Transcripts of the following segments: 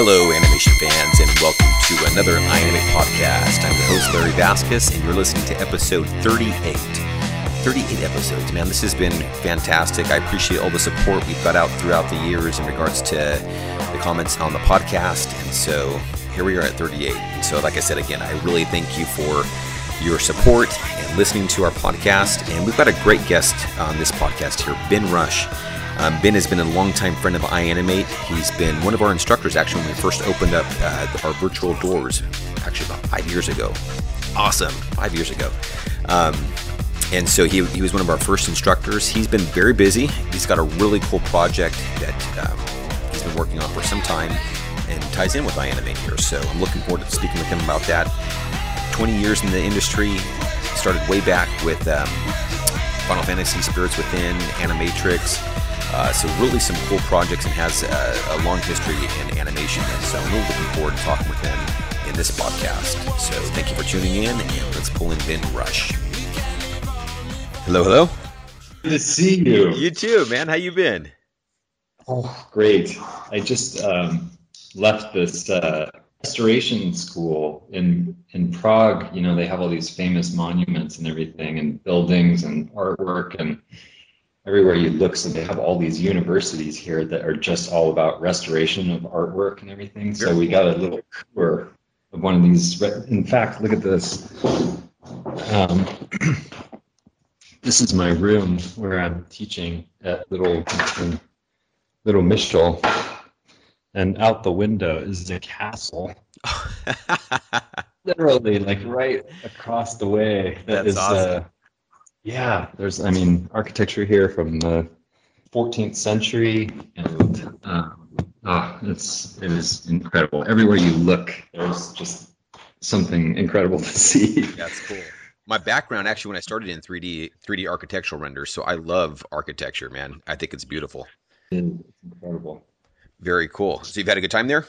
Hello, animation fans, and welcome to another iAnimate podcast. I'm the host, Larry Vasquez, and you're listening to episode 38. 38 episodes, man. This has been fantastic. I appreciate all the support we've got out throughout the years in regards to the comments on the podcast. And so here we are at 38. And so, like I said again, I really thank you for your support and listening to our podcast. And we've got a great guest on this podcast here, Ben Rush. Um, ben has been a longtime friend of iAnimate. He's been one of our instructors actually when we first opened up uh, our virtual doors, actually about five years ago. Awesome, five years ago. Um, and so he, he was one of our first instructors. He's been very busy. He's got a really cool project that um, he's been working on for some time and ties in with iAnimate here. So I'm looking forward to speaking with him about that. 20 years in the industry, started way back with um, Final Fantasy Spirits Within, Animatrix, uh, so really some cool projects and has a, a, long history in animation. And so I'm really looking forward to talking with him in this podcast. So thank you for tuning in and let's pull in Ben Rush. Hello, hello. Good to see you. You too, man. How you been? Oh, great. I just um, left this uh, restoration school in in Prague. You know, they have all these famous monuments and everything, and buildings and artwork and everywhere you look, so they have all these universities here that are just all about restoration of artwork and everything. So we got a little tour of one of these. In fact, look at this. Um, this is my room where I'm teaching at little Litomyšl, and out the window is the castle. Literally, like right across the way. That That's is, uh, awesome. Uh, yeah, there's, I mean, architecture here from the 14th century, and um, oh, it's it is incredible. Everywhere you look, there's just something incredible to see. That's cool. My background actually, when I started in 3D 3D architectural renders, so I love architecture, man. I think it's beautiful. It's incredible. Very cool. So you've had a good time there?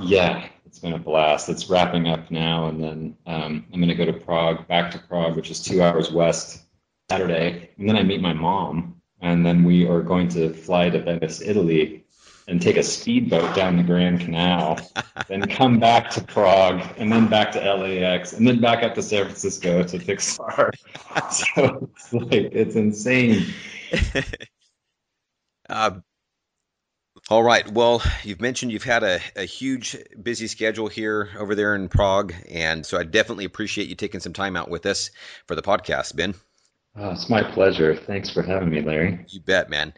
Yeah, it's been a blast. It's wrapping up now, and then um, I'm going to go to Prague, back to Prague, which is two hours west, Saturday, and then I meet my mom, and then we are going to fly to Venice, Italy, and take a speedboat down the Grand Canal, then come back to Prague, and then back to LAX, and then back up to San Francisco to Pixar. so it's like it's insane. Uh, all right. Well, you've mentioned you've had a, a huge, busy schedule here over there in Prague. And so I definitely appreciate you taking some time out with us for the podcast, Ben. Oh, it's my pleasure. Thanks for having me, Larry. You bet, man.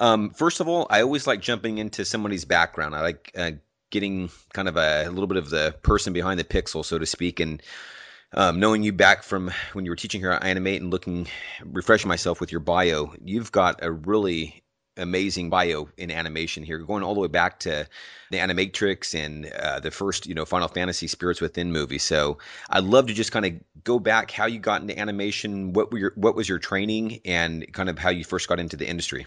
Um, first of all, I always like jumping into somebody's background. I like uh, getting kind of a, a, little bit of the person behind the pixel, so to speak, and um, knowing you back from when you were teaching here at Animate and looking, refreshing myself with your bio. You've got a really amazing bio in animation here, going all the way back to the Animatrix and uh, the first, you know, Final Fantasy Spirits Within movie. So I'd love to just kind of go back how you got into animation, what were your, what was your training, and kind of how you first got into the industry.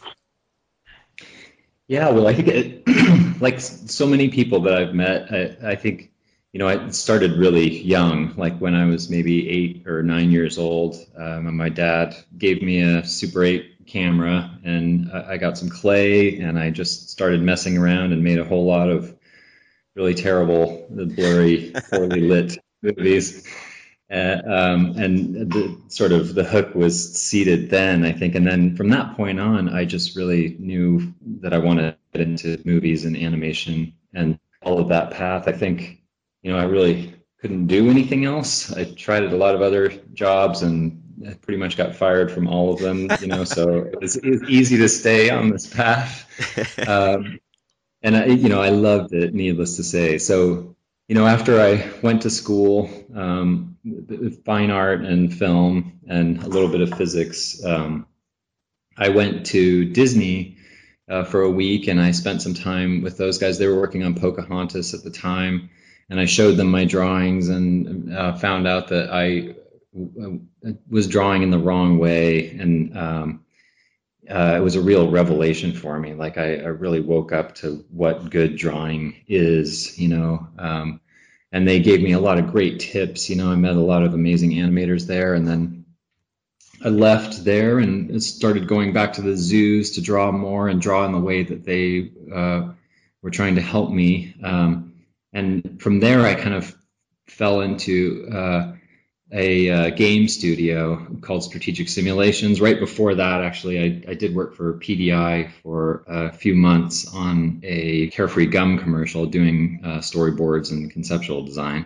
Yeah, well, I think it, like so many people that I've met, I, I think you know, I started really young, like when I was maybe eight or nine years old. Um, and my dad gave me a Super 8 camera and I got some clay and I just started messing around and made a whole lot of really terrible, blurry, poorly lit movies. Uh, um, and the sort of the hook was seated then, I think. And then from that point on, I just really knew that I wanted to get into movies and animation and all of that path. I think, you know, I really couldn't do anything else. I tried a lot of other jobs and pretty much got fired from all of them, you know, so it was, it was easy to stay on this path. Um, and I, you know, I loved it, needless to say. So, you know, after I went to school, um, fine art and film and a little bit of physics, um, I went to Disney uh, for a week and I spent some time with those guys. They were working on Pocahontas at the time. And I showed them my drawings and uh, found out that I was drawing in the wrong way and um, uh, it was a real revelation for me like I, I, really woke up to what good drawing is you know um, and they gave me a lot of great tips you know i met a lot of amazing animators there and then i left there and started going back to the zoos to draw more and draw in the way that they uh, were trying to help me. Um, and from there, I kind of fell into uh, a uh, game studio called Strategic Simulations. Right before that, actually, I, I, did work for PDI for a few months on a Carefree Gum commercial doing uh, storyboards and conceptual design.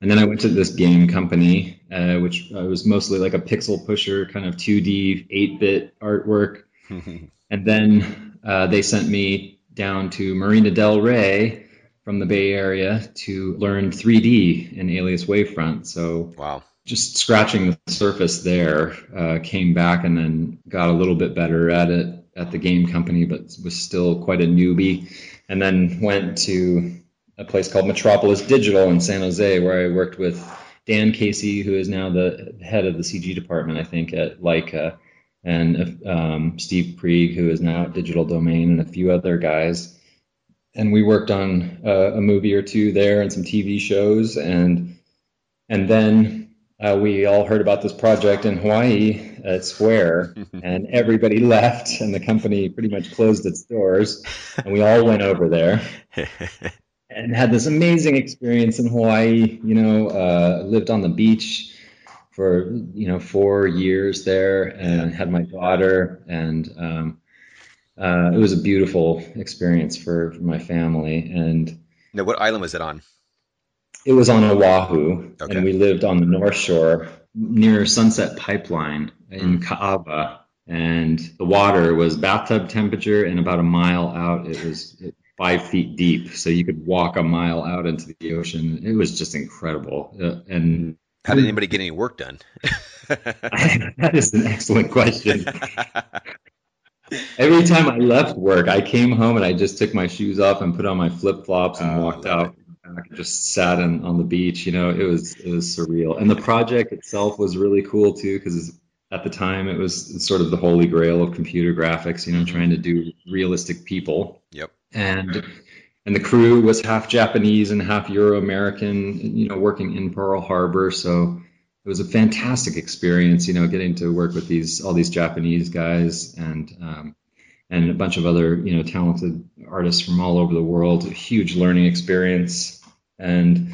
And then I went to this game company, uh, which was mostly like a pixel pusher, kind of 2D, 8 bit artwork. and then uh, they sent me down to Marina Del Rey from the Bay Area to learn 3D in Alias Wavefront. So wow just scratching the surface there. Uh, came back and then got a little bit better at it at the game company, but was still quite a newbie. And then went to a place called Metropolis Digital in San Jose, where I worked with Dan Casey, who is now the head of the CG department, I think, at Laika, and um, Steve Krieg, who is now at Digital Domain, and a few other guys. And we worked on uh, a movie or two there and some TV shows, and and then uh, we all heard about this project in Hawaii at Square, and everybody left, and the company pretty much closed its doors, and we all went over there and had this amazing experience in Hawaii. You know, uh, lived on the beach for you know four years there, and had my daughter, and um, uh, it was a beautiful experience for, for my family. And now, what island was it on? It was on Oahu, okay. and we lived on the North Shore near Sunset Pipeline in mm. Ka'ava. And the water was bathtub temperature, and about a mile out, it was five feet deep. So you could walk a mile out into the ocean. It was just incredible. Uh, and how did anybody get any work done? that is an excellent question. Every time I left work, I came home and I just took my shoes off and put on my flip flops and oh, walked out back, just sat in, on the beach. You know, it was it was surreal, and the project itself was really cool too because at the time it was sort of the holy grail of computer graphics. You know, mm-hmm. trying to do realistic people. Yep. And and the crew was half Japanese and half Euro American. You know, working in Pearl Harbor, so it was a fantastic experience. You know, getting to work with these all these Japanese guys and um, and a bunch of other you know talented artists from all over the world. A huge learning experience, and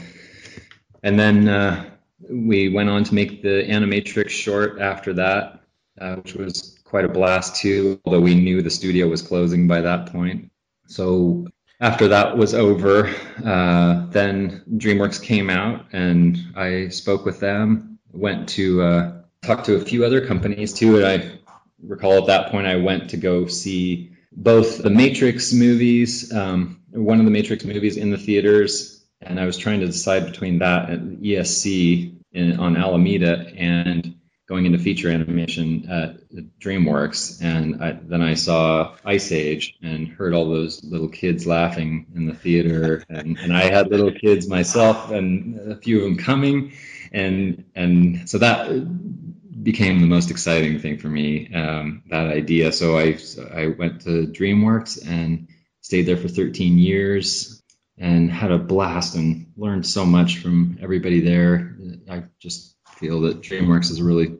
and then uh, we went on to make the Animatrix short after that, uh, which was quite a blast too. Although we knew the studio was closing by that point, so after that was over, uh, then DreamWorks came out, and I spoke with them. Went to uh, talk to a few other companies too, and I recall at that point I went to go see both the Matrix movies, um, one of the Matrix movies in the theaters, and I was trying to decide between that and ESC in, on Alameda and going into feature animation at DreamWorks. And I, then I saw Ice Age and heard all those little kids laughing in the theater, and, and I had little kids myself, and a few of them coming, and and so that became the most exciting thing for me. Um, that idea. So I I went to DreamWorks and stayed there for 13 years and had a blast and learned so much from everybody there. I just feel that DreamWorks is a really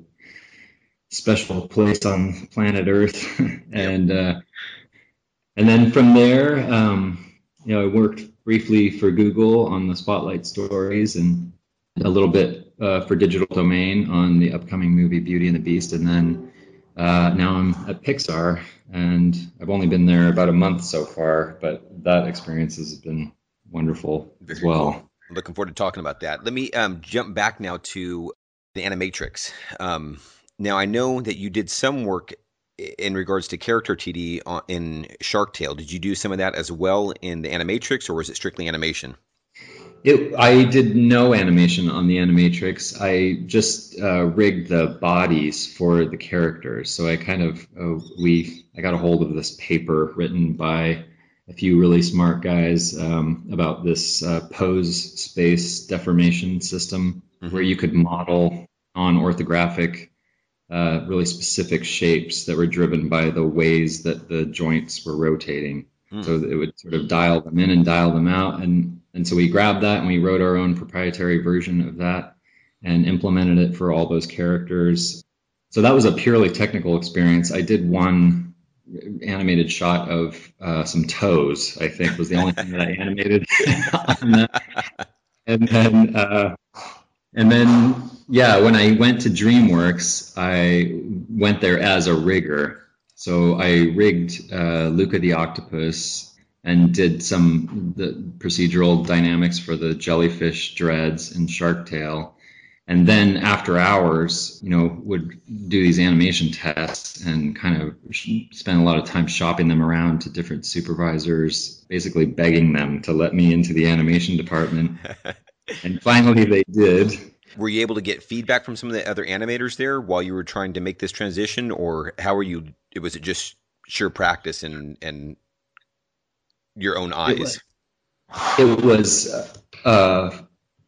special place on planet Earth, and uh, and then from there, um, you know, I worked briefly for Google on the Spotlight stories and a little bit uh, for Digital Domain on the upcoming movie Beauty and the Beast, and then uh, now I'm at Pixar, and I've only been there about a month so far, but that experience has been wonderful Very as well. Cool. Looking forward to talking about that. Let me um, jump back now to the Animatrix. Um, now I know that you did some work in regards to character TD in Shark Tale. Did you do some of that as well in the Animatrix, or was it strictly animation? It, I did no animation on the Animatrix. I just uh, rigged the bodies for the characters. So I kind of uh, we I got a hold of this paper written by a few really smart guys um, about this uh, pose space deformation system mm-hmm. where you could model on orthographic uh, really specific shapes that were driven by the ways that the joints were rotating. Mm. So it would sort of dial them in and dial them out. And, and so we grabbed that and we wrote our own proprietary version of that and implemented it for all those characters. So that was a purely technical experience. I did one animated shot of uh, some toes. I think was the only thing that I animated that. And then, uh, and then, yeah, when I went to DreamWorks, I went there as a rigger. So I rigged uh, Luca the octopus and did some the procedural dynamics for the jellyfish dreads and Shark Tale and then after hours you know would do these animation tests and kind of spend a lot of time shopping them around to different supervisors basically begging them to let me into the animation department. And finally they did. Were you able to get feedback from some of the other animators there while you were trying to make this transition? Or how were you it was it just sheer practice and and your own eyes? It was, uh,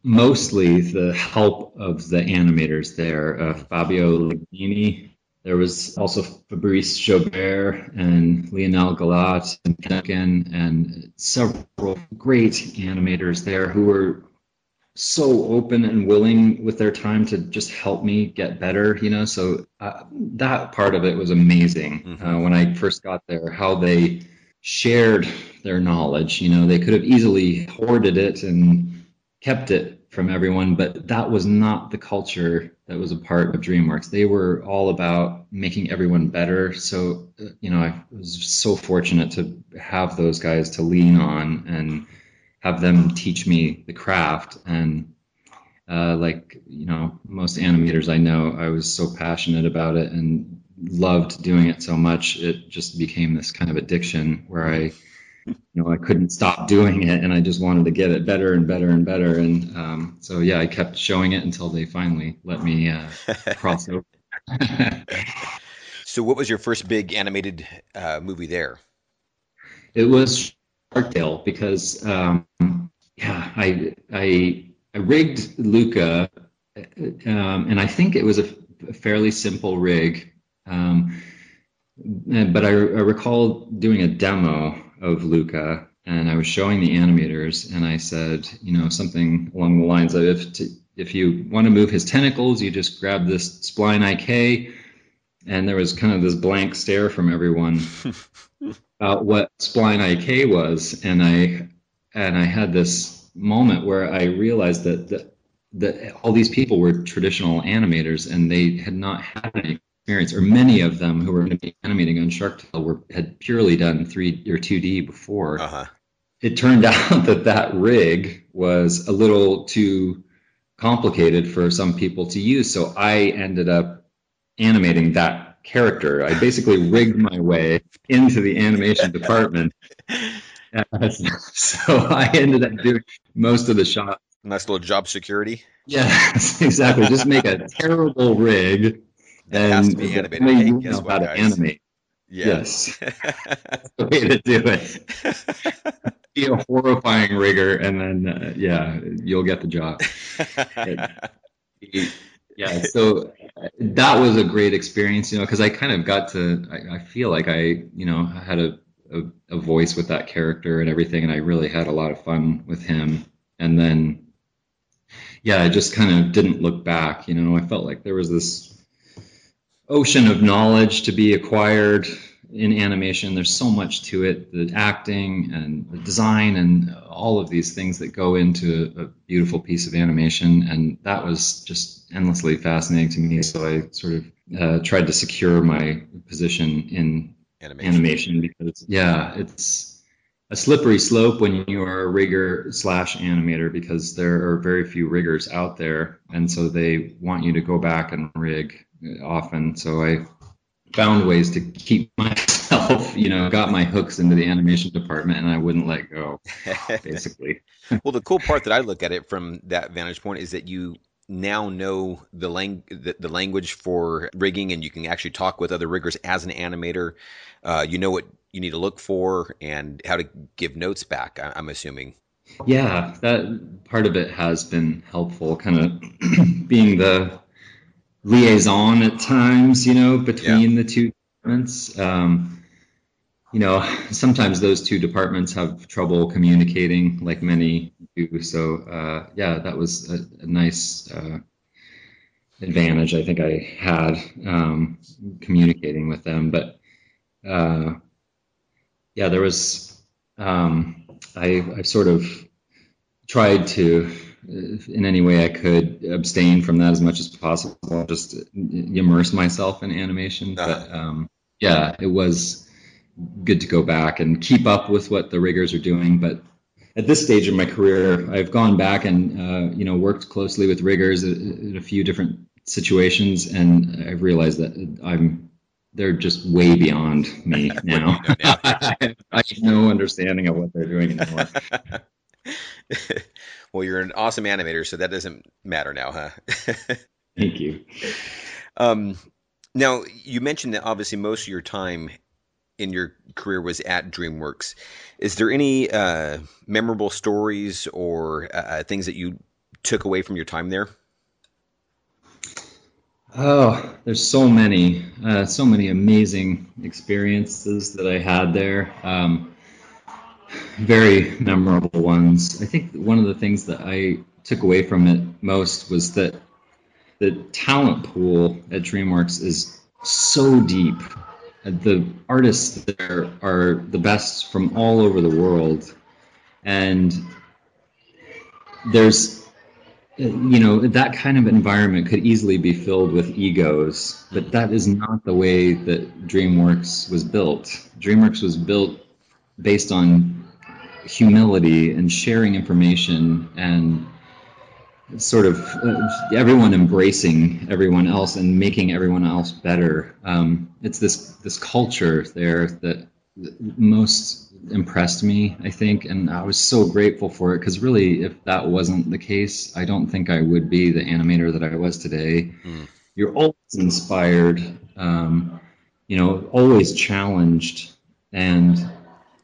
mostly the help of the animators there. Uh, Fabio Lignini. There was also Fabrice Joubert and Lionel Gallat and Duncan and several great animators there who were so open and willing with their time to just help me get better you know so uh, that part of it was amazing mm-hmm. uh, when i first got there how they shared their knowledge. You know, they could have easily hoarded it and kept it from everyone, but that was not the culture that was a part of DreamWorks. They were all about making everyone better. So, uh, you know, I was so fortunate to have those guys to lean on and have them teach me the craft. And uh, like, you know, most animators I know, I was so passionate about it and loved doing it so much. It just became this kind of addiction where I you know, I couldn't stop doing it, and I just wanted to get it better and better and better. And um, so, yeah, I kept showing it until they finally let me uh, cross over. so, what was your first big animated uh, movie there? It was Shark Tale because, um, yeah, I I I rigged Luca, um, and I think it was a, a fairly simple rig. Um, but I, I recall doing a demo of Luca, and I was showing the animators, and I said, you know, something along the lines of if to, if you want to move his tentacles, you just grab this spline IK, and there was kind of this blank stare from everyone about what spline IK was, and I and I had this moment where I realized that that, that all these people were traditional animators, and they had not had any experience, or many of them who were going to be animating on Shark Tale were had purely done three or two D before. Uh-huh. It turned out that that rig was a little too complicated for some people to use, so I ended up animating that character. I basically rigged my way into the animation department. so I ended up doing most of the shots. Nice little job security. Yeah, exactly. Just make a terrible rig it has to be animated. Hey, guess what, guys? Animate. Yeah. Yes. That's the way to do it. Be a horrifying rigger, and then, uh, yeah, you'll get the job. yeah, so that was a great experience, you know, because I kind of got to, I, I, feel like I, you know, had a, a, a voice with that character and everything, and I really had a lot of fun with him. And then, yeah, I just kind of didn't look back, you know, I felt like there was this ocean of knowledge to be acquired in animation. There's so much to it the acting and the design and all of these things that go into a beautiful piece of animation. And that was just endlessly fascinating to me. So I sort of uh, tried to secure my position in animation. animation because, yeah, it's a slippery slope when you are a rigger slash animator because there are very few riggers out there. And so they want you to go back and rig often. So I found ways to keep myself, you know, got my hooks into the animation department and I wouldn't let go, basically. well, the cool part that I look at it from that vantage point is that you now know the, lang- the, the language for rigging and you can actually talk with other riggers as an animator. Uh, you know what you need to look for and how to give notes back, I- I'm assuming. Yeah, that part of it has been helpful, kind of being the liaison at times, you know, between yeah. the two departments. Um, you know, sometimes those two departments have trouble communicating, like many do. So, uh, yeah, that was a, a nice uh, advantage I think I had um, communicating with them. But uh, yeah, there was um, I I sort of tried to in any way I could abstain from that as much as possible, just immerse myself in animation. Uh-huh. But um, yeah, it was good to go back and keep up with what the riggers are doing. But at this stage of my career, I've gone back and uh, you know worked closely with riggers in a few different situations, and I've realized that I'm they're just way beyond me now. I have no understanding of what they're doing anymore. well, you're an awesome animator, so that doesn't matter now, huh? Thank you. Um, now, you mentioned that obviously most of your time in your career was at DreamWorks. Is there any uh, memorable stories or uh, things that you took away from your time there? Oh, there's so many, uh, so many amazing experiences that I had there. Um, very memorable ones. I think one of the things that I took away from it most was that the talent pool at DreamWorks is so deep. The artists there are the best from all over the world, and there's you know that kind of environment could easily be filled with egos but that is not the way that dreamworks was built dreamworks was built based on humility and sharing information and sort of uh, everyone embracing everyone else and making everyone else better. Um, it's this this culture there that most impressed me, I think, and I was so grateful for it because really, if that wasn't the case, I don't think I would be the animator that I was today. Mm. You're always inspired, um, you know, always challenged, and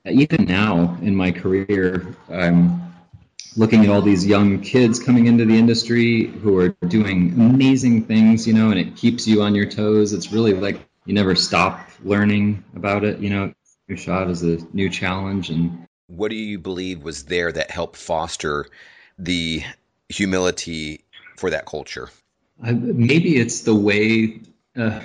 even now in my career, I'm looking at all these young kids coming into the industry who are doing amazing things, you know, and it keeps you on your toes. It's really like you never stop learning about it, you know. New shot is a new challenge and what do you believe was there that helped foster the humility for that culture? Uh, maybe it's the way uh,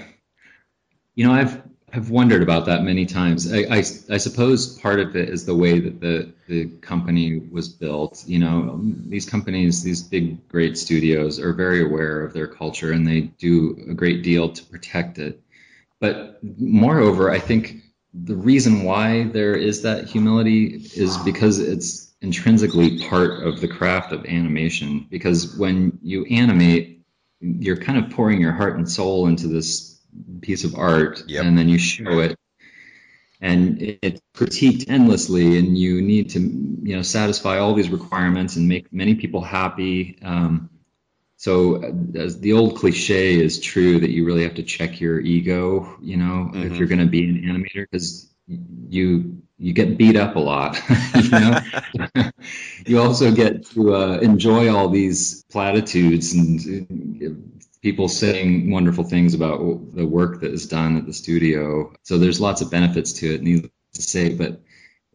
you know I've I've wondered about that many times. I, I, I, suppose part of it is the way that the, the company was built. You know, these companies, these big, great studios are very aware of their culture and they do a great deal to protect it. But moreover, I think the reason why there is that humility is because it's intrinsically part of the craft of animation. Because when you animate, you're kind of pouring your heart and soul into this piece of art yep. and then you show it and it's critiqued endlessly and you need to you know satisfy all these requirements and make many people happy um, so as the old cliche is true that you really have to check your ego you know mm-hmm. if you're going to be an animator because you you get beat up a lot you know you also get to uh, enjoy all these platitudes and people saying wonderful things about the work that is done at the studio. So there's lots of benefits to it, needless to say, but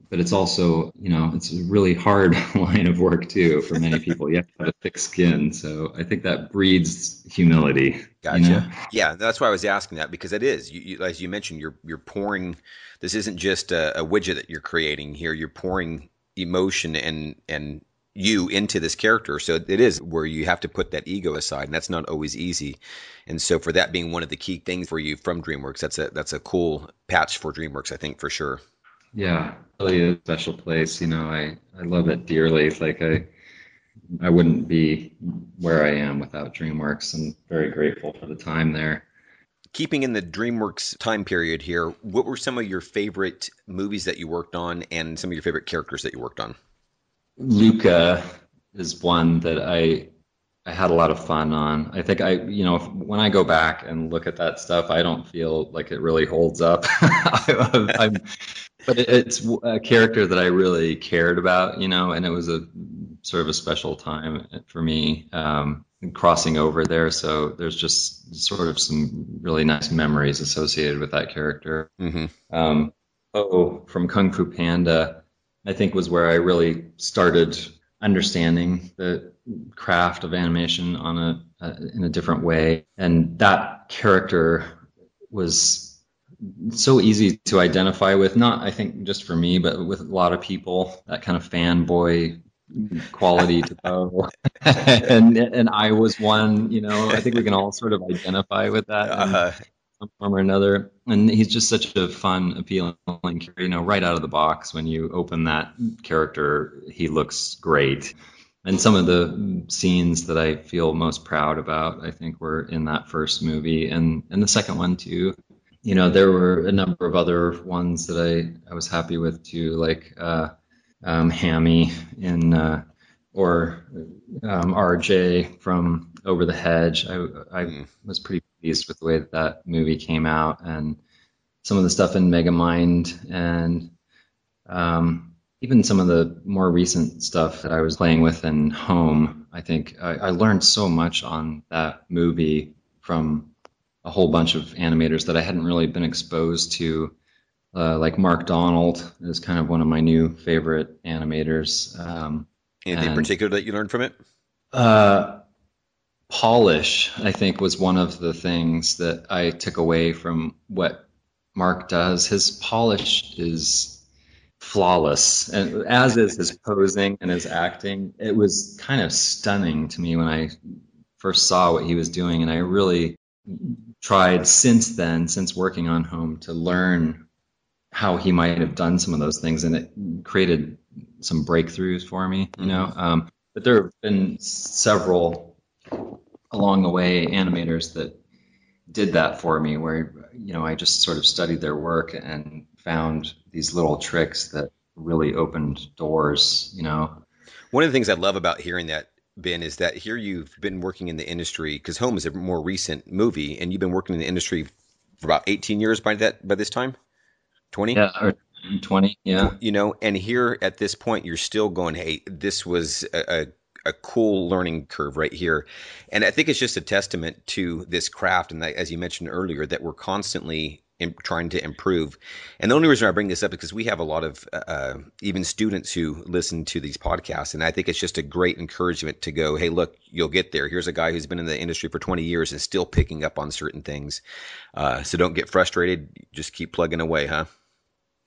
but it's also you know it's a really hard line of work too for many people. You have to have a thick skin, so I think that breeds humility. Gotcha. You know? Yeah, that's why I was asking that because it is. You, you, as you mentioned, you're you're pouring. This isn't just a, a widget that you're creating here. You're pouring emotion and and you into this character. So it is where you have to put that ego aside, and that's not always easy. And so for that being one of the key things for you from DreamWorks, that's a that's a cool patch for DreamWorks, I think for sure. Yeah, really a special place. You know, I I love it dearly. Like I I wouldn't be where I am without DreamWorks. I'm very grateful for the time there. Keeping in the DreamWorks time period here, what were some of your favorite movies that you worked on and some of your favorite characters that you worked on? Luca is one that I I had a lot of fun on. I think I, you know, when I go back and look at that stuff, I don't feel like it really holds up. I, but it's a character that I really cared about, you know, and it was a sort of a special time for me um, crossing over there. So there's just sort of some really nice memories associated with that character. Mm-hmm. Um, oh, from Kung Fu Panda I think was where I really started understanding the craft of animation on a, in a different way, and that character was so easy to identify with. Not, I think, just for me, but with a lot of people. That kind of fanboy quality to Po. and and I was one. You know, I think we can all sort of identify with that. Uh-huh. Some form or another, and he's just such a fun, appealing, character. you know, right out of the box. When you open that character, he looks great and some of the scenes that I feel most proud about, I think, were in that first movie and and the second one too. You know, there were a number of other ones that I I was happy with too, like uh, um, Hammy in uh, or um, RJ from Over the Hedge. I I mm. was pretty pleased with the way that that movie came out and some of the stuff in Megamind and um, even some of the more recent stuff that I was playing with in home, I think I, I, learned so much on that movie from a whole bunch of animators that I hadn't really been exposed to. Uh, like Mark Donald is kind of one of my new favorite animators. Um, Anything and, particular that you learned from it? Uh, polish, I think, was one of the things that I took away from what Mark does. His polish is flawless, and as is his posing and his acting. It was kind of stunning to me when I first saw what he was doing, and I really tried since then, since working on Home, to learn how he might have done some of those things, and it created some breakthroughs for me. You know, mm-hmm. um, but there have been several along the way animators that did that for me, where you know I just sort of studied their work and found these little tricks that really opened doors, you know. One of the things I love about hearing that Ben is that here you've been working in the industry because Home is a more recent movie and you've been working in the industry for about 18 years by that by this time. 20? Yeah, or 20, yeah. You know, and here at this point you're still going, "Hey, this was a, a a cool learning curve right here. And I think it's just a testament to this craft. And as you mentioned earlier, that we're constantly in, trying to improve. And the only reason I bring this up is because we have a lot of uh, uh, even students who listen to these podcasts, and I think it's just a great encouragement to go, "Hey, look, you'll get there." Here's a guy who's been in the industry for 20 years and still picking up on certain things. Uh, so don't get frustrated; just keep plugging away, huh?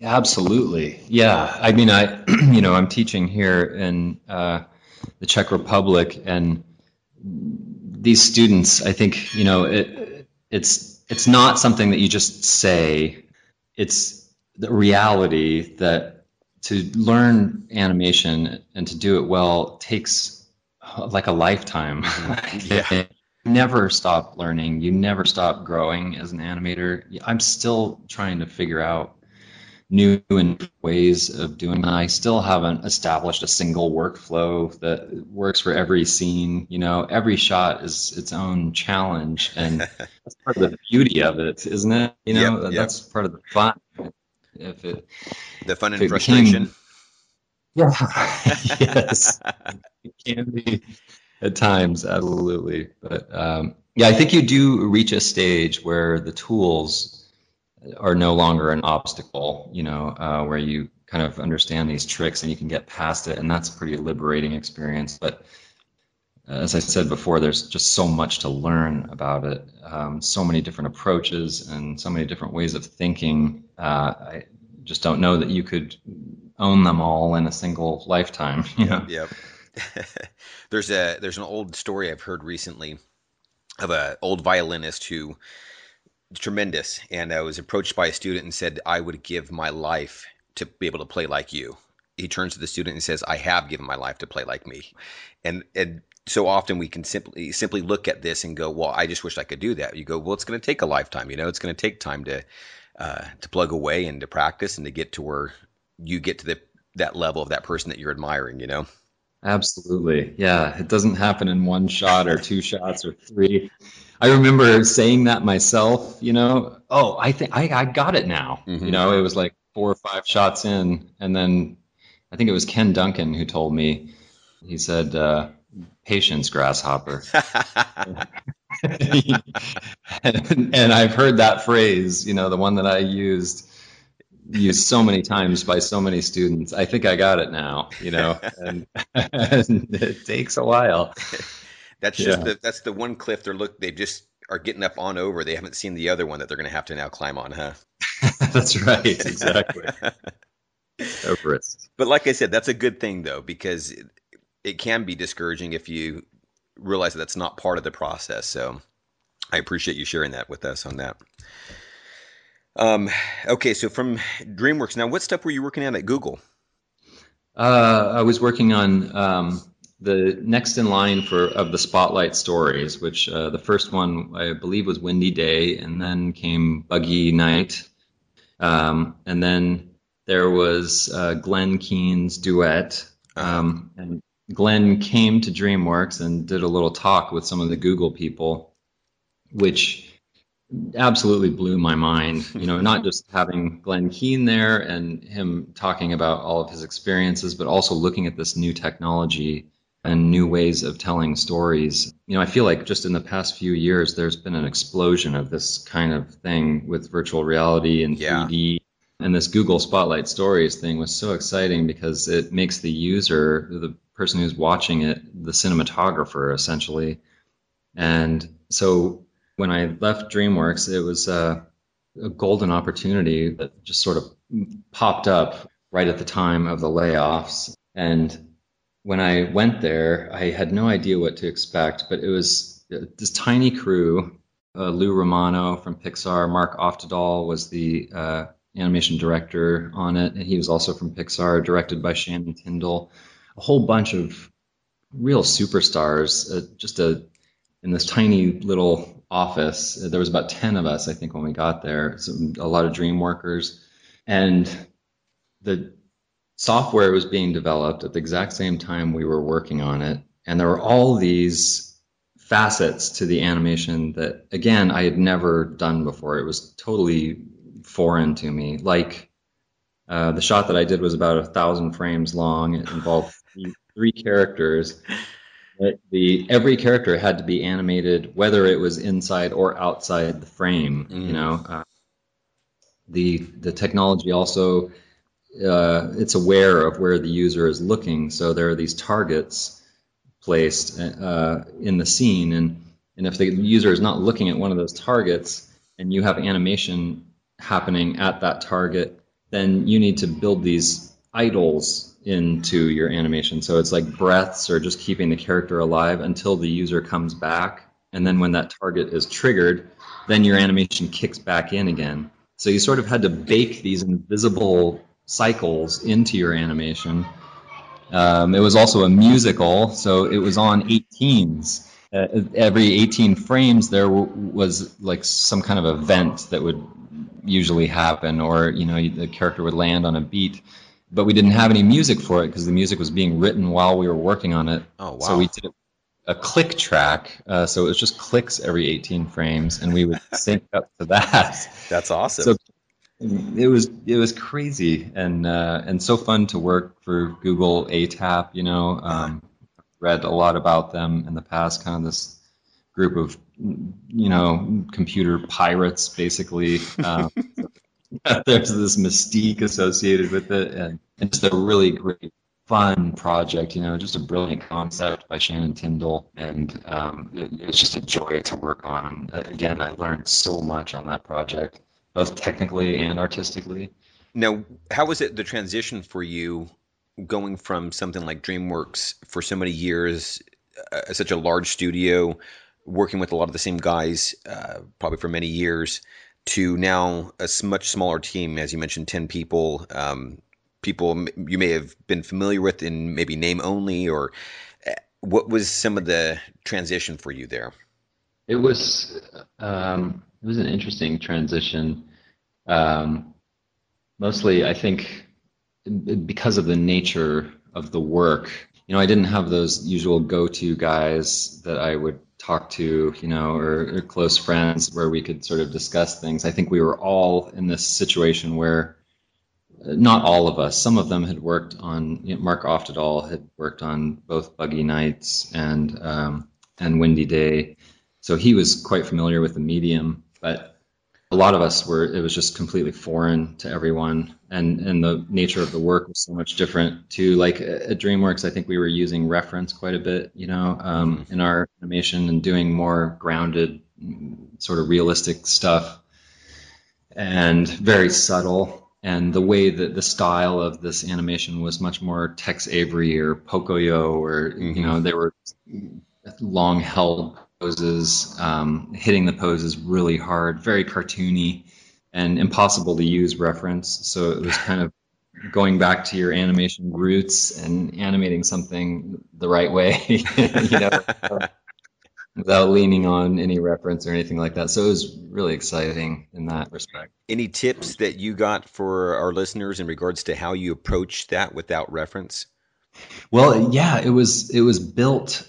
Absolutely, yeah. I mean, I you know I'm teaching here in uh, the Czech Republic, and these students, I think you know it, it's it's not something that you just say. It's the reality that to learn animation and to do it well takes like a lifetime. Yeah. Never stop learning. You never stop growing as an animator. I'm still trying to figure out new and ways of doing. I still haven't established a single workflow that works for every scene. You know, every shot is its own challenge, and that's part of the beauty of it, isn't it? You know, yep, that's part of the fun. If it the fun and frustration. Became, yeah. yes. it can be at times, absolutely. But um, yeah, I think you do reach a stage where the tools are no longer an obstacle, you know, uh, where you kind of understand these tricks and you can get past it. And that's a pretty liberating experience. But as I said before, there's just so much to learn about it, um, so many different approaches and so many different ways of thinking. Uh, I just don't know that you could own them all in a single lifetime. You know? Yep. there's a there's an old story I've heard recently of an old violinist who tremendous. And I was approached by a student and said, I would give my life to be able to play like you. He turns to the student and says, I have given my life to play like me. And, and so often we can simply simply look at this and go, well, I just wish I could do that. You go, well, it's going to take a lifetime. You know, it's going to take time to uh, to plug away and to practice and to get to where you get to the that level of that person that you're admiring. You know. Absolutely. Yeah. It doesn't happen in one shot or two shots or three. I remember saying that myself, you know, oh, I think I, I got it now. Mm-hmm. You know, it was like four or five shots in. And then I think it was Ken Duncan who told me, he said, uh, patience, grasshopper. and, and I've heard that phrase, you know, the one that I used used so many times by so many students. I think I got it now, you know, and, and it takes a while. That's just yeah. the that's the one cliff they're look they just are getting up on over. They haven't seen the other one that they're going to have to now climb on, huh? that's right, exactly. Everest. But like I said, that's a good thing though, because it, it can be discouraging if you realize that that's not part of the process. So I appreciate you sharing that with us on that. Um, okay, so from DreamWorks, now what stuff were you working on at Google? Uh, I was working on um, the next in line for of the Spotlight stories, which uh, the first one I believe was Windy Day, and then came Buggy Night, um, and then there was uh, Glen Keane's duet, um, and Glen came to DreamWorks and did a little talk with some of the Google people, which absolutely blew my mind. You know, not just having Glen Keane there and him talking about all of his experiences, but also looking at this new technology and new ways of telling stories. You know, I feel like just in the past few years, there's been an explosion of this kind of thing with virtual reality and yeah. 3D. And this Google Spotlight Stories thing was so exciting because it makes the user, the person who's watching it, the cinematographer essentially. And so when I left DreamWorks, it was a, a golden opportunity that just sort of popped up right at the time of the layoffs. And when I went there, I had no idea what to expect, but it was this tiny crew. Uh, Lou Romano from Pixar, Mark Oftedal was the uh, animation director on it, and he was also from Pixar, directed by Shannon Tindle. A whole bunch of real superstars, uh, just a in this tiny little office. There was about 10 of us, I think, when we got there. So a lot of dream workers. And the software was being developed at the exact same time we were working on it. And there were all these facets to the animation that, again, I had never done before. It was totally foreign to me. Like uh, the shot that I did was about a thousand frames long. It involved three, three the every character had to be animated, whether it was inside or outside the frame. Mm. You know, uh, the the technology also uh, it's aware of where the user is looking, so there are these targets placed uh, in the scene, and and if the user is not looking at one of those targets, and you have animation happening at that target, then you need to build these idles into your animation. So it's like breaths or just keeping the character alive until the user comes back. And then when that target is triggered, then your animation kicks back in again. So you sort of had to bake these invisible cycles into your animation. Um, it was also a musical, so it was on 18s. Uh, every 18 frames, there w- was like some kind of event that would usually happen, or you know, the character would land on a beat but we didn't have any music for it because the music was being written while we were working on it. Oh wow! So we did a click track, uh, so it was just clicks every 18 frames, and we would sync up to that. That's awesome. So it was it was crazy and uh, and so fun to work for Google ATAP. You know, um, read a lot about them in the past. Kind of this group of you know computer pirates, basically. Um, there's this mystique associated with it, and it's a really great, fun project. You know, just a brilliant concept by Shannon Tindle, and um, it, it's just a joy to work on. Again, I learned so much on that project, both technically and artistically. Now, how was it the transition for you going from something like DreamWorks for so many years, uh, such a large studio, working with a lot of the same guys, uh, probably for many years? To now a much smaller team, as you mentioned, 10 people, um, people you may have been familiar with in maybe name only, or eh, what was some of the transition for you there? It was um, it was an interesting transition. Um, mostly, I think because of the nature of the work. You know, I didn't have those usual go-to guys that I would talk to, you know, or, or, close friends where we could sort of discuss things. I think we were all in this situation where uh, not all of us, some of them had worked on, you know, Mark Oftedal had worked on both Buggy Nights and, um, and Windy Day. So he was quite familiar with the medium, but a lot of us were it was just completely foreign to everyone and and the nature of the work was so much different too like at dreamworks i think we were using reference quite a bit you know um, mm-hmm. in our animation and doing more grounded sort of realistic stuff and very subtle. And the way that the style of this animation was much more Tex Avery or Pocoyo, or mm-hmm. you know, they were long held poses, um, hitting the poses really hard, very cartoony, and impossible to use reference. So it was kind of going back to your animation roots and animating something the right way, you know, without leaning on any reference or anything like that. So it was really exciting in that respect. Any tips that you got for our listeners in regards to how you approach that without reference? Well, yeah, it was it was built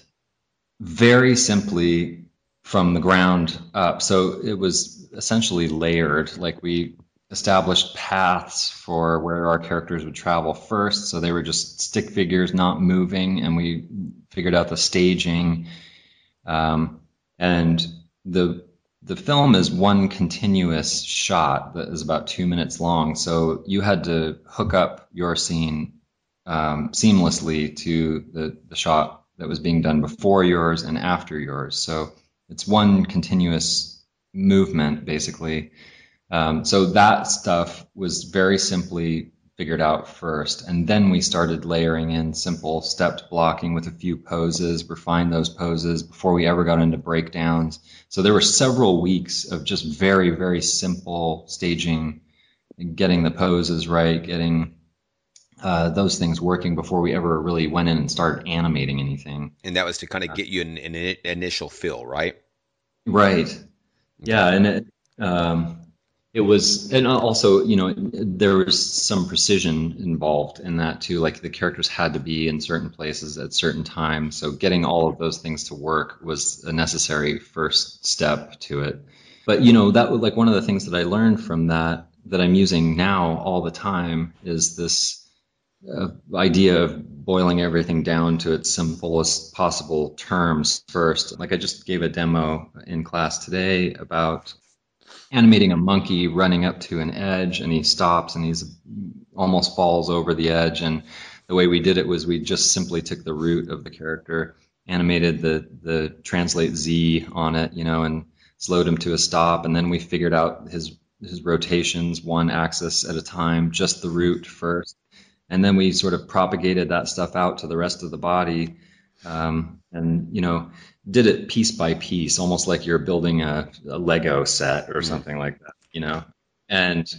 very simply from the ground up. So it was essentially layered. Like we established paths for where our characters would travel first. So they were just stick figures not moving, and we figured out the staging. Um, and the the film is one continuous shot that is about two minutes long. So you had to hook up your scene um, seamlessly to the, the shot that was being done before yours and after yours. So it's one continuous movement, basically. Um, so that stuff was very simply figured out first. And then we started layering in simple stepped blocking with a few poses, refined those poses before we ever got into breakdowns. So there were several weeks of just very, very simple staging, getting the poses right, getting uh, those things working before we ever really went in and started animating anything. And that was to kind of get you an, an initial feel, right? Right. Yeah, and it, um, it was and also you know there was some precision involved in that too like the characters had to be in certain places at certain times so getting all of those things to work was a necessary first step to it but you know that was like one of the things that i learned from that that i'm using now all the time is this uh, idea of boiling everything down to its simplest possible terms first. Like i just gave a demo in class today about animating a monkey running up to an edge and he stops and he's almost falls over the edge and the way we did it was we just simply took the root of the character animated the the translate z on it you know and slowed him to a stop and then we figured out his his rotations one axis at a time just the root first and then we sort of propagated that stuff out to the rest of the body um, and you know did it piece by piece, almost like you're building a, a Lego set or mm-hmm. something like that, you know. And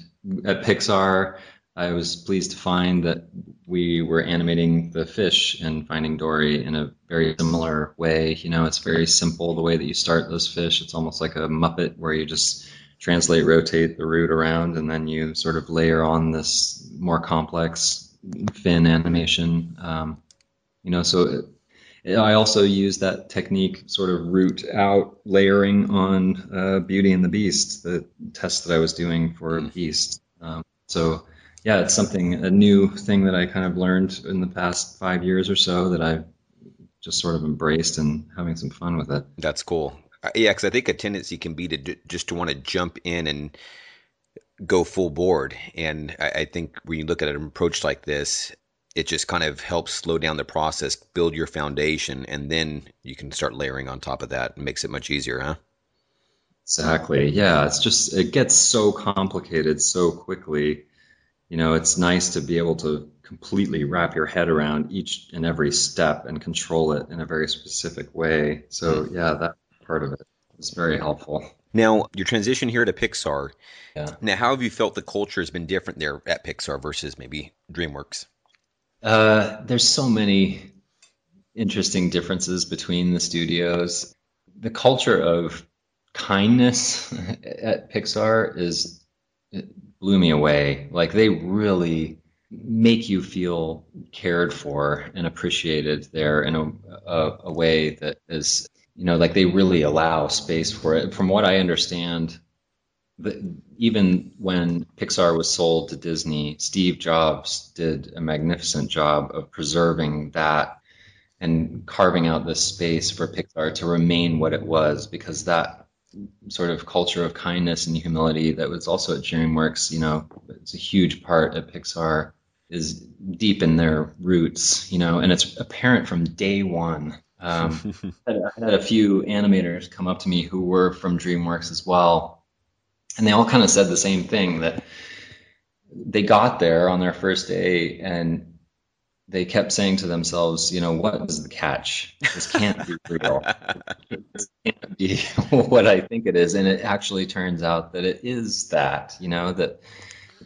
at Pixar, I was pleased to find that we were animating the fish in Finding Dory in a very similar way. You know, it's very simple the way that you start those fish. It's almost like a Muppet where you just translate, rotate the root around, and then you sort of layer on this more complex fin animation. Um, you know, so I also use that technique, sort of root out layering on uh, Beauty and the Beast, the test that I was doing for mm. Beast. Um, so, yeah, it's something, a new thing that I kind of learned in the past five years or so that I've just sort of embraced and having some fun with it. That's cool. Uh, yeah, because I think a tendency can be to just to want to jump in and go full board. And I, I think when you look at an approach like this, it just kind of helps slow down the process, build your foundation, and then you can start layering on top of that. It makes it much easier, huh? Exactly. Yeah. It's just, it gets so complicated so quickly. You know, it's nice to be able to completely wrap your head around each and every step and control it in a very specific way. So, mm. yeah, that part of it is very helpful. Now, your transition here to Pixar. Yeah. Now, how have you felt the culture has been different there at Pixar versus maybe DreamWorks? Uh, there's so many interesting differences between the studios. The culture of kindness at Pixar is blew me away. Like they really make you feel cared for and appreciated there in a, a, a way that is, you know, like they really allow space for it. From what I understand, the, even when Pixar was sold to Disney, Steve Jobs did a magnificent job of preserving that and carving out this space for Pixar to remain what it was because that sort of culture of kindness and humility that was also at DreamWorks, you know, it's a huge part at Pixar is deep in their roots, you know, and it's apparent from day one. Um, I had a few animators come up to me who were from DreamWorks as well, and they all kind of said the same thing that they got there on their first day and they kept saying to themselves, you know, what is the catch? This can't be real. this can't be what I think it is. And it actually turns out that it is that, you know, that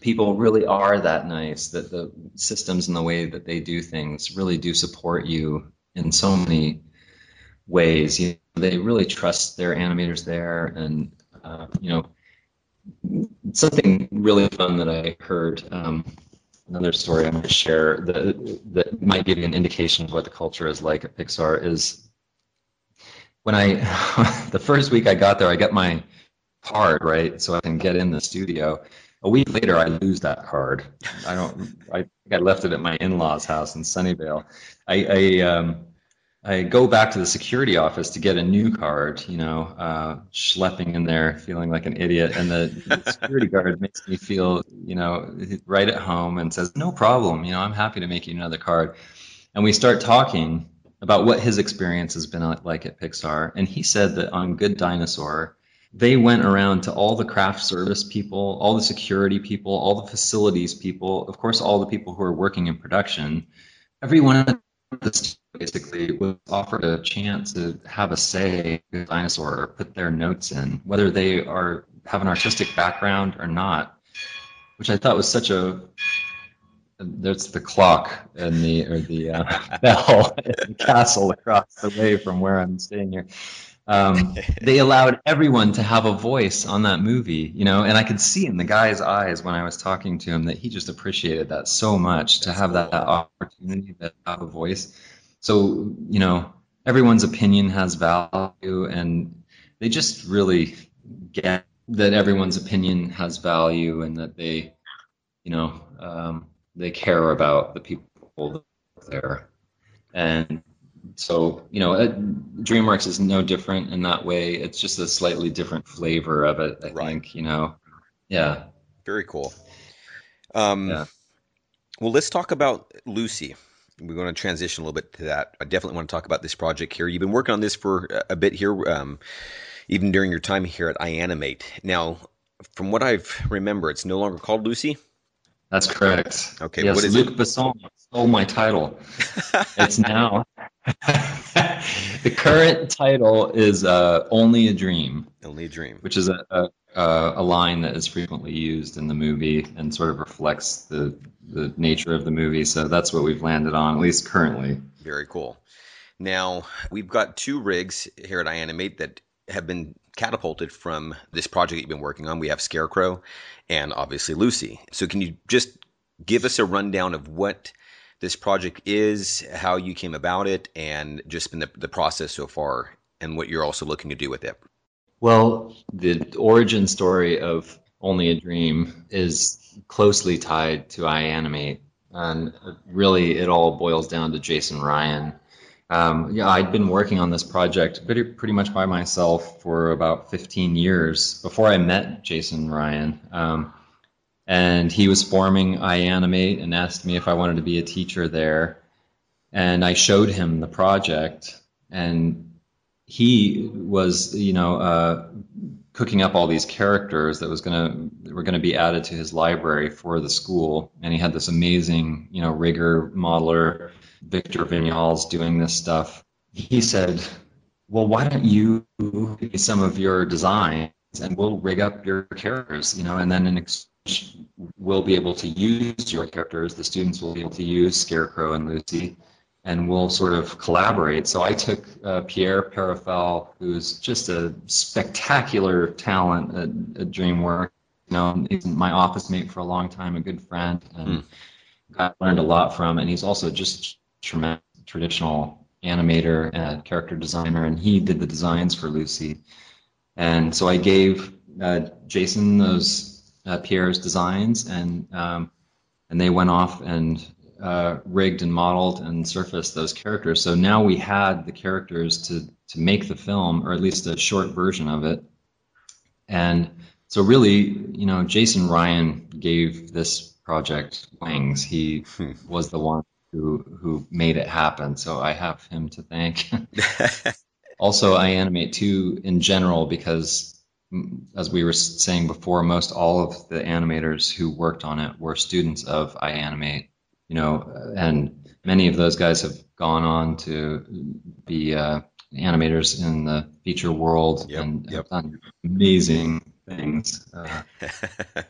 people really are that nice, that the systems and the way that they do things really do support you in so many ways. You know, they really trust their animators there. And, uh, you know, something really fun that I heard. Um, another story I'm going to share that, that might give you an indication of what the culture is like at Pixar is when I, the first week I got there, I got my card, right? So I can get in the studio. A week later, I lose that card. I don't, I think I left it at my in law's house in Sunnyvale. I, I, um, I go back to the security office to get a new card, you know, uh, schlepping in there, feeling like an idiot. And the, the security guard makes me feel, you know, right at home and says, no problem, you know, I'm happy to make you another card. And we start talking about what his experience has been like at Pixar. And he said that on Good Dinosaur, they went around to all the craft service people, all the security people, all the facilities people, of course, all the people who are working in production. Everyone basically was offered a chance to have a say in dinosaur or put their notes in, whether they are have an artistic background or not, which I thought was such a there's the clock and the or the uh, bell in the castle across the way from where I'm staying here. Um, they allowed everyone to have a voice on that movie, you know, and I could see in the guy's eyes when I was talking to him that he just appreciated that so much to have that, that opportunity to have a voice. So, you know, everyone's opinion has value, and they just really get that everyone's opinion has value and that they, you know, um, they care about the people there. And so you know dreamworks is no different in that way it's just a slightly different flavor of it i right. think you know yeah very cool um yeah. well let's talk about lucy we're going to transition a little bit to that i definitely want to talk about this project here you've been working on this for a bit here um, even during your time here at ianimate now from what i've remember it's no longer called lucy that's correct. Okay. Yes, what is Luc it? Besson stole my title. it's now the current title is uh, "Only a Dream." Only a Dream, which is a, a, a line that is frequently used in the movie and sort of reflects the the nature of the movie. So that's what we've landed on, at least currently. Very cool. Now we've got two rigs here at iAnimate that have been catapulted from this project you've been working on. We have Scarecrow and obviously Lucy. So can you just give us a rundown of what this project is, how you came about it, and just been the, the process so far, and what you're also looking to do with it. Well, the origin story of Only a Dream is closely tied to iAnimate, and really it all boils down to Jason Ryan. Um, yeah, I'd been working on this project pretty, pretty much by myself for about 15 years before I met Jason Ryan. Um, and he was forming iAnimate and asked me if I wanted to be a teacher there. And I showed him the project, and he was, you know, uh, cooking up all these characters that was gonna were gonna be added to his library for the school. And he had this amazing, you know, rigger modeler, Victor Vinyals, doing this stuff. He said, "Well, why don't you give me some of your designs, and we'll rig up your characters, you know, and then in exchange." Will be able to use your characters. The students will be able to use Scarecrow and Lucy, and we'll sort of collaborate. So I took uh, Pierre Perifel, who's just a spectacular talent at, at DreamWorks. You know, he's my office mate for a long time, a good friend, and mm. I learned a lot from. And he's also just tremendous traditional animator and character designer, and he did the designs for Lucy. And so I gave uh, Jason those uh, Pierre's designs, and um, and they went off and uh, rigged and modeled and surfaced those characters. So now we had the characters to to make the film, or at least a short version of it. And so really, you know, Jason Ryan gave this project wings. He hmm. was the one who who made it happen. So I have him to thank. also, iAnimate too in general because as we were saying before, most all of the animators who worked on it were students of iAnimate, you know, and many of those guys have gone on to be uh, animators in the feature world Yep, and yep. have done amazing things. Uh,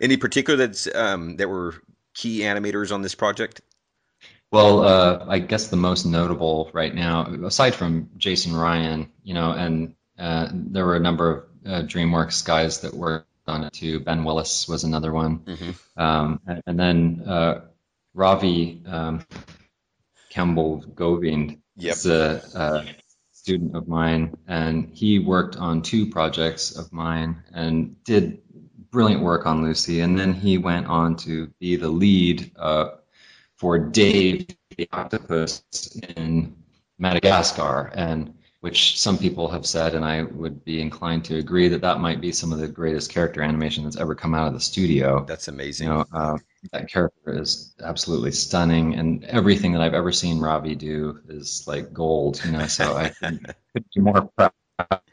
Any particular that's um, that were key animators on this project? Well, uh, I guess the most notable right now, aside from Jason Ryan, you know, and uh, there were a number of uh, DreamWorks guys that worked on it too. Ben Willis was another one, hmm um, and, and then uh, Ravi um, Campbell Govind Yep. is a, a student of mine, and he worked on two projects of mine and did brilliant work on Lucy. And then he went on to be the lead uh, for Dave the octopus in Madagascar, and which some people have said, and I would be inclined to agree that that might be some of the greatest character animation that's ever come out of the studio. That's You amazing. know, uh, that character is absolutely stunning, and everything that I've ever seen Ravi do is like gold. You know, so I couldn't be more proud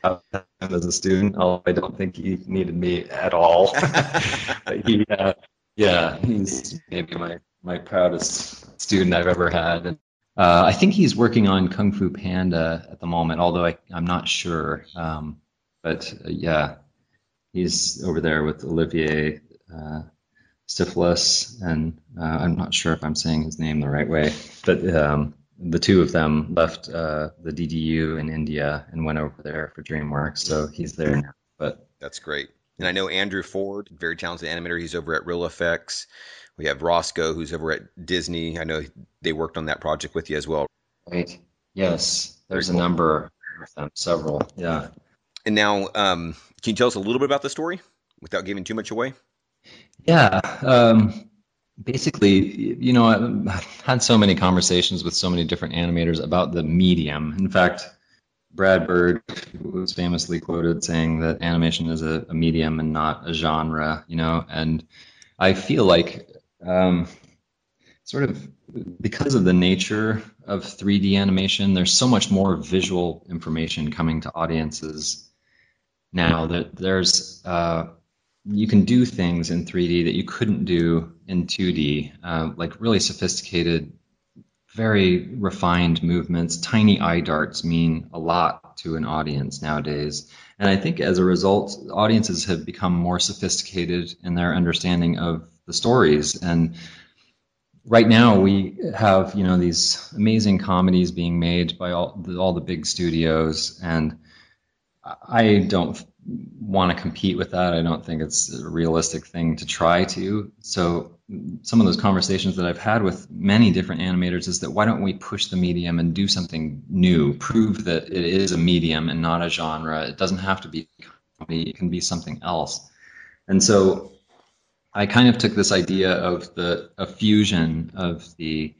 of him as a student. Although I don't think he needed me at all. he, uh, yeah, he's maybe my my proudest student I've ever had. And, uh, I think he's working on Kung Fu Panda at the moment, although I, I'm not sure. Um, but uh, yeah, he's over there with Olivier uh, and uh, I'm not sure if I'm saying his name the right way, but um, the two of them left uh, the DDU in India and went over there for DreamWorks, so he's there now. But That's great. And I know Andrew Ford, very talented animator. He's over at Reel FX. We have Roscoe, who's over at Disney. I know they worked on that project with you as well. right, yes, there's a number of them, several. Yeah. And now, um, can you tell us a little bit about the story without giving too much away? Yeah, um, basically, you know, I've had so many conversations with so many different animators about the medium. In fact, Brad Bird was famously quoted saying that animation is a, a medium and not a genre, you know, and I feel like um, sort of because of the nature of 3D animation, there's so much more visual information coming to audiences now that there's uh, you can do things in 3D that you couldn't do in 2D, uh, like really sophisticated, very refined movements. Tiny eye darts mean a lot to an audience nowadays. And I think as a result, audiences have become more sophisticated in their understanding of the stories. And right now we have, you know, these amazing comedies being made by all the, all the big studios. And I don't want to compete with that. I don't think it's a realistic thing to try to. So some of those conversations that I've had with many different animators is that why don't we push the medium and do something new, prove that it is a medium and not a genre. It doesn't have to be comedy, it can be something else. And so I kind of took this idea of the a fusion of the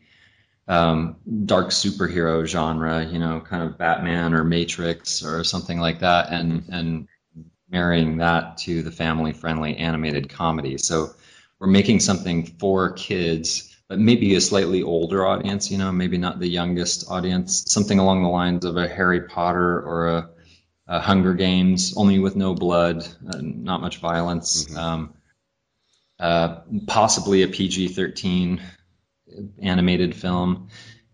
um, dark superhero genre, you know, kind of Batman or Matrix or something like that, and and marrying that to the family-friendly animated comedy. So we're making something for kids, but maybe a slightly older audience, you know, maybe not the youngest audience, something along the lines of a Harry Potter or a, a Hunger Games, only with no blood, uh, not much violence. Mhm. Um, uh, possibly a PG-13 animated film,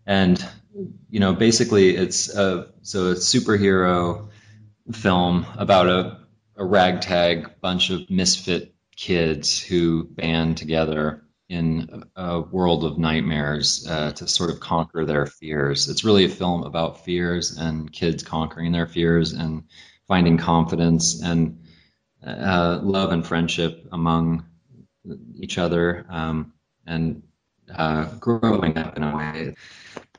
and you know, basically, it's a so a superhero film about a, a ragtag bunch of misfit kids who band together in a world of nightmares uh, to sort of conquer their fears. It's really a film about fears and kids conquering their fears and finding confidence and uh, love and friendship among each other um, and uh, growing up in a way.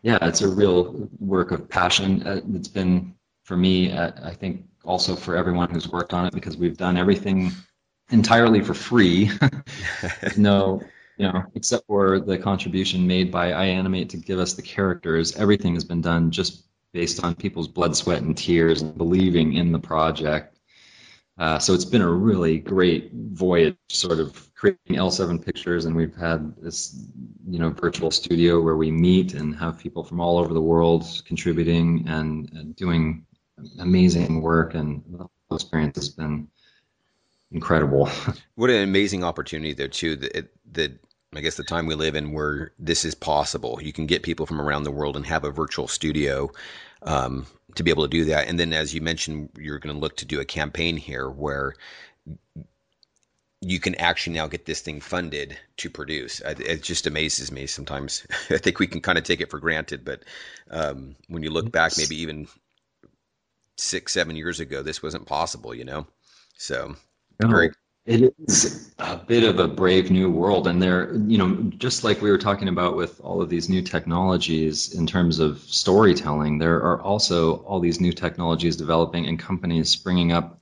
Yeah, it's a real work of passion. Uh, it's been for me, uh, I think also for everyone who's worked on it because we've done everything entirely for free. No, you know, except for the contribution made by iAnimate to give us the characters, everything has been done just based on people's blood, sweat, and tears and believing in the project. Uh, so it's been a really great voyage, sort of creating L7 Pictures, and we've had this, you know, virtual studio where we meet and have people from all over the world contributing and, and doing amazing work. And the experience has been incredible. what an amazing opportunity, though, too. That that I guess the time we live in, where this is possible, you can get people from around the world and have a virtual studio um, to be able to do that. And then, as you mentioned, you're going to look to do a campaign here where you can actually now get this thing funded to produce. It just amazes me sometimes. I think we can kind of take it for granted, but um, when you look back, maybe even six, seven years ago, this wasn't possible, you know? So, no, very. It is a bit of a brave new world. And there, you know, just like we were talking about with all of these new technologies in terms of storytelling, there are also all these new technologies developing and companies springing up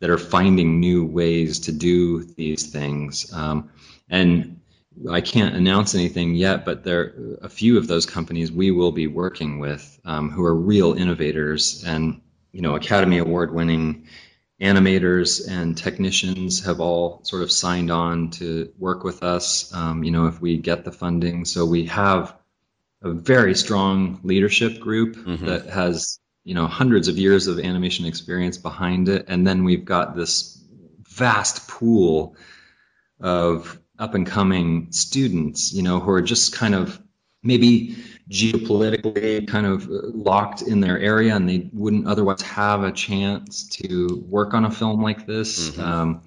that are finding new ways to do these things. Um, and I can't announce anything yet, but there are a few of those companies we will be working with um, who are real innovators and you know Academy Award winning animators and technicians have all sort of signed on to work with us. Um, you know if we get the funding, so we have a very strong leadership group mm-hmm. that has you know hundreds of years of animation experience behind it and then we've got this vast pool of up and coming students you know who are just kind of maybe geopolitically kind of locked in their area and they wouldn't otherwise have a chance to work on a film like this mm-hmm. um,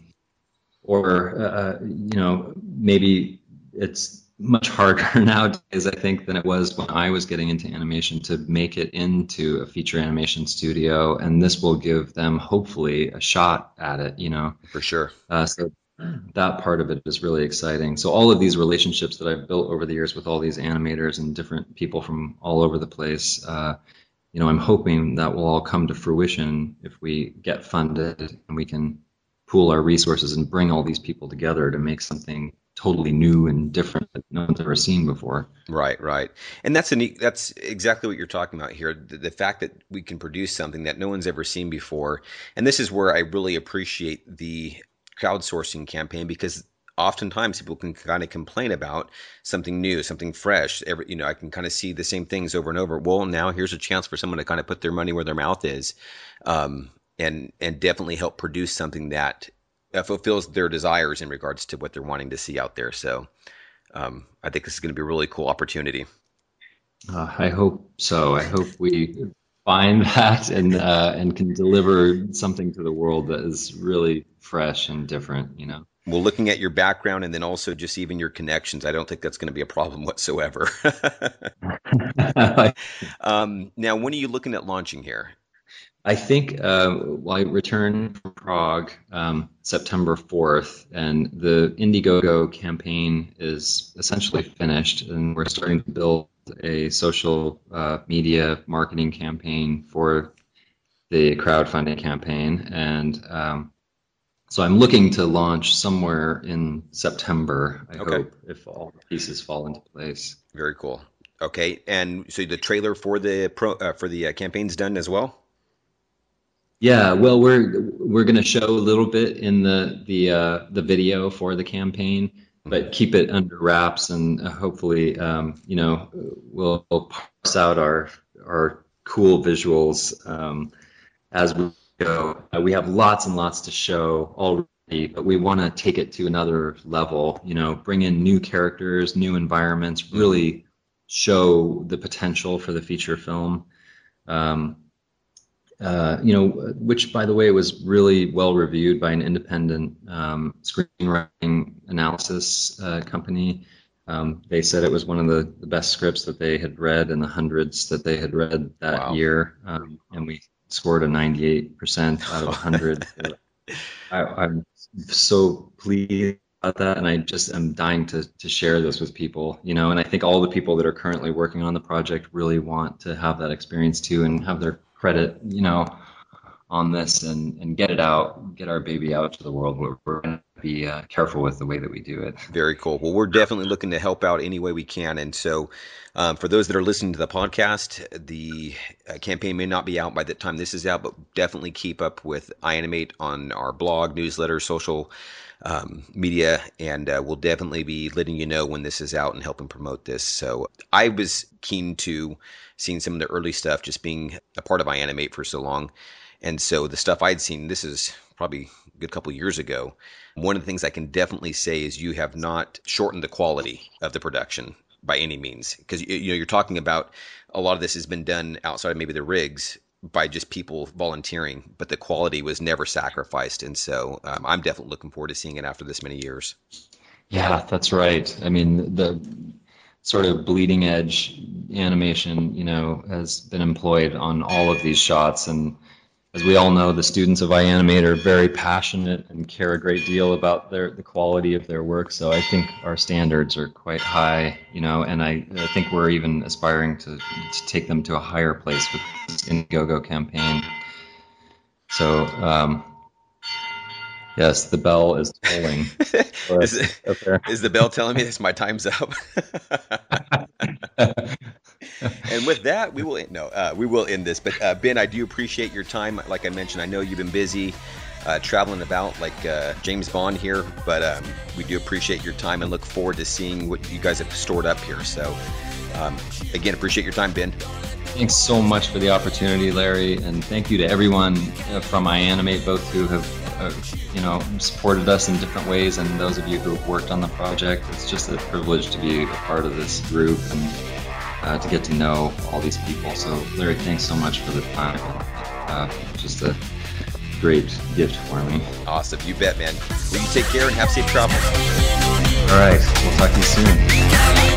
or uh, uh you know maybe it's much harder nowadays, I think, than it was when I was getting into animation to make it into a feature animation studio, and this will give them hopefully a shot at it. You know, for sure. Uh, so that part of it is really exciting. So all of these relationships that I've built over the years with all these animators and different people from all over the place, uh, you know, I'm hoping that will all come to fruition if we get funded and we can pool our resources and bring all these people together to make something totally new and different that no one's ever seen before. Right, right, and that's a neat, that's exactly what you're talking about here. The, the, fact that we can produce something that no one's ever seen before, and this is where I really appreciate the crowdsourcing campaign because oftentimes people can kind of complain about something new, something fresh. Every, you know, I can kind of see the same things over and over. Well, now here's a chance for someone to kind of put their money where their mouth is, um, and and definitely help produce something that fulfills their desires in regards to what they're wanting to see out there. So um, I think this is going to be a really cool opportunity. Uh, I hope so. I hope we find that and uh, and can deliver something to the world that is really fresh and different. You know. Well, looking at your background and then also just even your connections, I don't think that's going to be a problem whatsoever. um, now, when are you looking at launching here? I think uh, well, I return from Prague um, September 4th, and the Indiegogo campaign is essentially finished, and we're starting to build a social uh, media marketing campaign for the crowdfunding campaign. And um, so I'm looking to launch somewhere in September, I okay. hope, if all the pieces fall into place. Very cool. Okay, and so the trailer for the pro uh, for the uh, campaign's done as well. Yeah, well, we're we're going to show a little bit in the the uh, the video for the campaign, but keep it under wraps, and uh, hopefully, um, you know, we'll, parse out our our cool visuals um, as we go. Uh, we have lots and lots to show already, but we want to take it to another level. You know, bring in new characters, new environments, really show the potential for the feature film. Um, uh, you know, which by the way was really well reviewed by an independent um, screenwriting analysis uh, company. Um, they said it was one of the, the, best scripts that they had read in the hundreds that they had read that wow. year, um, and we scored a 98% out of 100. I, am so pleased about that, and I just am dying to to share this with people, you know. And I think all the people that are currently working on the project really want to have that experience too, and have their credit, you know, on this and, and get it out, get our baby out to the world. We're, we're going to be uh, careful with the way that we do it. Very cool. Well, we're definitely looking to help out any way we can. And so, um, for those that are listening to the podcast, the uh, campaign may not be out by the time this is out, but definitely keep up with iAnimate on our blog, newsletter, social um, media, and uh, we'll definitely be letting you know when this is out and helping promote this. So I was keen to seeing some of the early stuff, just being a part of iAnimate for so long. And so the stuff I'd seen, this is probably a good couple years ago. One of the things I can definitely say is you have not shortened the quality of the production by any means because you know you're talking about a lot of this has been done outside of maybe the rigs by just people volunteering, but the quality was never sacrificed. And so um, I'm definitely looking forward to seeing it after this many years. Yeah, that's right. I mean, the sort of bleeding edge animation, you know, has been employed on all of these shots. And as we all know, the students of iAnimate are very passionate and care a great deal about their the quality of their work. So I think our standards are quite high, you know, and I, I think we're even aspiring to, to take them to a higher place with this Indiegogo campaign. So um, Yes, the bell is tolling. is, the bell telling me this? My time's up. and with that, we will no, uh, we will end this. But uh, Ben, I do appreciate your time. Like I mentioned, I know you've been busy uh, traveling about like uh, James Bond here, but um, we do appreciate your time and look forward to seeing what you guys have stored up here. So, um, again, appreciate your time, Ben. Thanks so much for the opportunity, Larry, and thank you to everyone uh, from iAnimate, both who have uh, you know, supported us in different ways, and those of you who have worked on the project. It's just a privilege to be a part of this group and uh, to get to know all these people. So, Larry, thanks so much for the time. Uh, just a great gift for me. Awesome, you bet, man. Will you take care and have safe travels? All right, we'll talk to you soon.